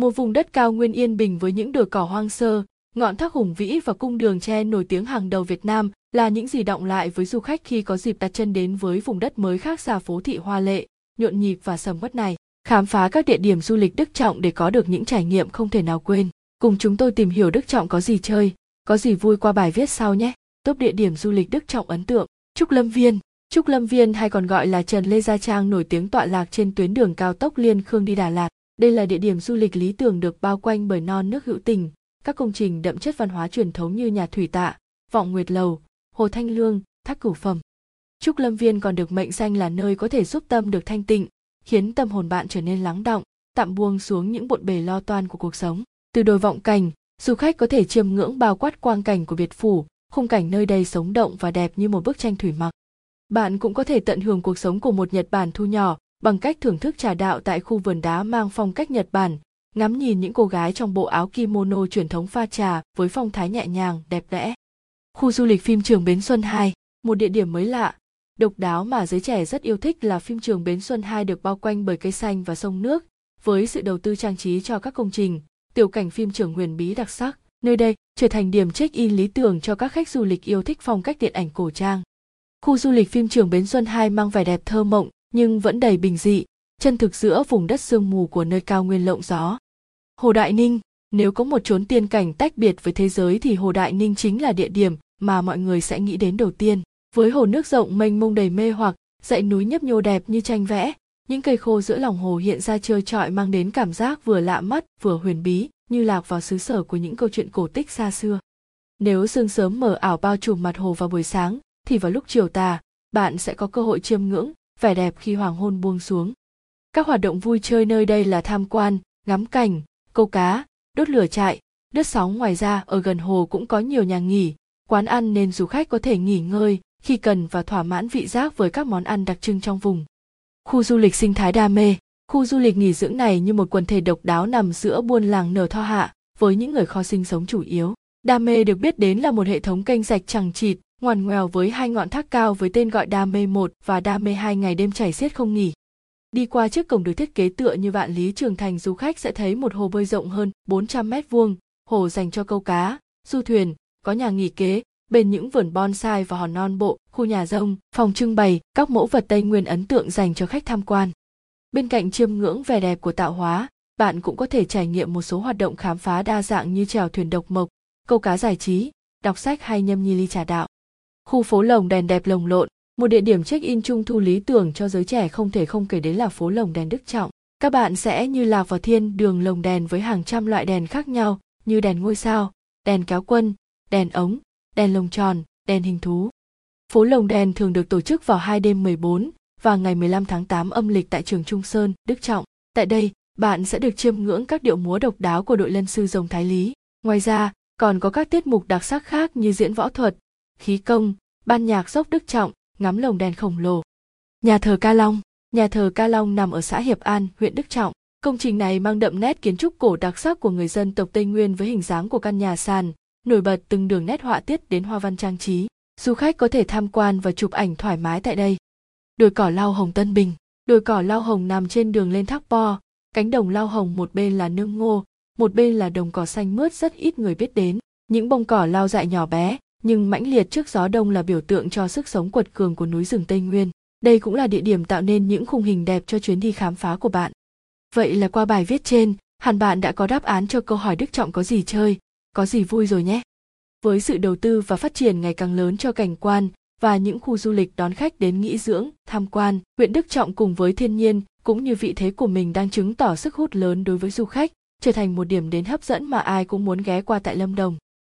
một vùng đất cao nguyên yên bình với những đồi cỏ hoang sơ, ngọn thác hùng vĩ và cung đường tre nổi tiếng hàng đầu việt nam là những gì động lại với du khách khi có dịp đặt chân đến với vùng đất mới khác xa phố thị hoa lệ, nhộn nhịp và sầm uất này. Khám phá các địa điểm du lịch đức trọng để có được những trải nghiệm không thể nào quên. Cùng chúng tôi tìm hiểu đức trọng có gì chơi, có gì vui qua bài viết sau nhé. Top địa điểm du lịch đức trọng ấn tượng, trúc lâm viên. Trúc lâm viên hay còn gọi là trần lê gia trang nổi tiếng tọa lạc trên tuyến đường cao tốc liên khương đi đà lạt đây là địa điểm du lịch lý tưởng được bao quanh bởi non nước hữu tình, các công trình đậm chất văn hóa truyền thống như nhà thủy tạ, vọng nguyệt lầu, hồ thanh lương, thác cửu phẩm. Trúc lâm viên còn được mệnh danh là nơi có thể giúp tâm được thanh tịnh, khiến tâm hồn bạn trở nên lắng động, tạm buông xuống những bộn bề lo toan của cuộc sống. Từ đồi vọng cảnh du khách có thể chiêm ngưỡng bao quát quang cảnh của biệt phủ, khung cảnh nơi đây sống động và đẹp như một bức tranh thủy mặc. Bạn cũng có thể tận hưởng cuộc sống của một nhật bản thu nhỏ bằng cách thưởng thức trà đạo tại khu vườn đá mang phong cách nhật bản ngắm nhìn những cô gái trong bộ áo kimono truyền thống pha trà với phong thái nhẹ nhàng đẹp đẽ. Khu du lịch phim trường bến xuân 2, một địa điểm mới lạ. Độc đáo mà giới trẻ rất yêu thích là phim trường bến xuân 2 được bao quanh bởi cây xanh và sông nước với sự đầu tư trang trí cho các công trình tiểu cảnh phim trường huyền bí đặc sắc. Nơi đây trở thành điểm check-in lý tưởng cho các khách du lịch yêu thích phong cách điện ảnh cổ trang. Khu du lịch phim trường Bến Xuân 2 mang vẻ đẹp thơ mộng nhưng vẫn đầy bình dị, chân thực giữa vùng đất sương mù của nơi cao nguyên lộng gió. Hồ Đại Ninh, nếu có một chốn tiên cảnh tách biệt với thế giới thì Hồ Đại Ninh chính là địa điểm mà mọi người sẽ nghĩ đến đầu tiên. Với hồ nước rộng mênh mông đầy mê hoặc, dãy núi nhấp nhô đẹp như tranh vẽ, những cây khô giữa lòng hồ hiện ra trơ trọi mang đến cảm giác vừa lạ mắt vừa huyền bí, như lạc vào xứ sở của những câu chuyện cổ tích xa xưa. Nếu sương sớm mờ ảo bao trùm mặt hồ vào buổi sáng, thì vào lúc chiều tà, bạn sẽ có cơ hội chiêm ngưỡng vẻ đẹp khi hoàng hôn buông xuống. Các hoạt động vui chơi nơi đây là tham quan, ngắm cảnh, câu cá, đốt lửa trại, đứt sóng ngoài ra ở gần hồ cũng có nhiều nhà nghỉ, quán ăn nên du khách có thể nghỉ ngơi khi cần và thỏa mãn vị giác với các món ăn đặc trưng trong vùng. Khu du lịch sinh thái đa mê, Khu du lịch nghỉ dưỡng này như một quần thể độc đáo nằm giữa buôn làng nở tho hạ, với những người kho sinh sống chủ yếu. Đa mê được biết đến là một hệ thống kênh rạch chẳng chịt, ngoằn ngoèo với hai ngọn thác cao với tên gọi Đam mê một và Đam mê hai ngày đêm chảy xiết không nghỉ. Đi qua trước cổng được thiết kế tựa như vạn lý trường thành du khách sẽ thấy một hồ bơi rộng hơn 400 mét vuông, hồ dành cho câu cá, du thuyền, có nhà nghỉ kế, bên những vườn bonsai và hòn non bộ, khu nhà rông, phòng trưng bày, các mẫu vật Tây Nguyên ấn tượng dành cho khách tham quan. Bên cạnh chiêm ngưỡng vẻ đẹp của tạo hóa, bạn cũng có thể trải nghiệm một số hoạt động khám phá đa dạng như chèo thuyền độc mộc, câu cá giải trí, đọc sách hay nhâm nhi ly trà đạo. Khu phố lồng đèn đẹp lồng lộn, một địa điểm check-in trung thu lý tưởng cho giới trẻ không thể không kể đến là phố lồng đèn Đức Trọng. Các bạn sẽ như lạc vào thiên đường lồng đèn với hàng trăm loại đèn khác nhau như đèn ngôi sao, đèn kéo quân, đèn ống, đèn lồng tròn, đèn hình thú. Phố lồng đèn thường được tổ chức vào hai đêm 14, và ngày 15 tháng 8 âm lịch tại trường Trung Sơn, Đức Trọng. Tại đây, bạn sẽ được chiêm ngưỡng các điệu múa độc đáo của đội lân sư rồng Thái Lý. Ngoài ra, còn có các tiết mục đặc sắc khác như diễn võ thuật, khí công, ban nhạc dốc Đức Trọng, ngắm lồng đèn khổng lồ. Nhà thờ Ca Long Nhà thờ Ca Long nằm ở xã Hiệp An, huyện Đức Trọng. Công trình này mang đậm nét kiến trúc cổ đặc sắc của người dân tộc Tây Nguyên với hình dáng của căn nhà sàn, nổi bật từng đường nét họa tiết đến hoa văn trang trí. Du khách có thể tham quan và chụp ảnh thoải mái tại đây đồi cỏ lao hồng Tân Bình. Đồi cỏ lao hồng nằm trên đường lên thác po, cánh đồng lao hồng một bên là nương ngô, một bên là đồng cỏ xanh mướt rất ít người biết đến. Những bông cỏ lao dại nhỏ bé, nhưng mãnh liệt trước gió đông là biểu tượng cho sức sống quật cường của núi rừng Tây Nguyên. Đây cũng là địa điểm tạo nên những khung hình đẹp cho chuyến đi khám phá của bạn. Vậy là qua bài viết trên, hẳn bạn đã có đáp án cho câu hỏi Đức Trọng có gì chơi, có gì vui rồi nhé. Với sự đầu tư và phát triển ngày càng lớn cho cảnh quan, và những khu du lịch đón khách đến nghỉ dưỡng, tham quan, huyện Đức Trọng cùng với thiên nhiên cũng như vị thế của mình đang chứng tỏ sức hút lớn đối với du khách, trở thành một điểm đến hấp dẫn mà ai cũng muốn ghé qua tại Lâm Đồng.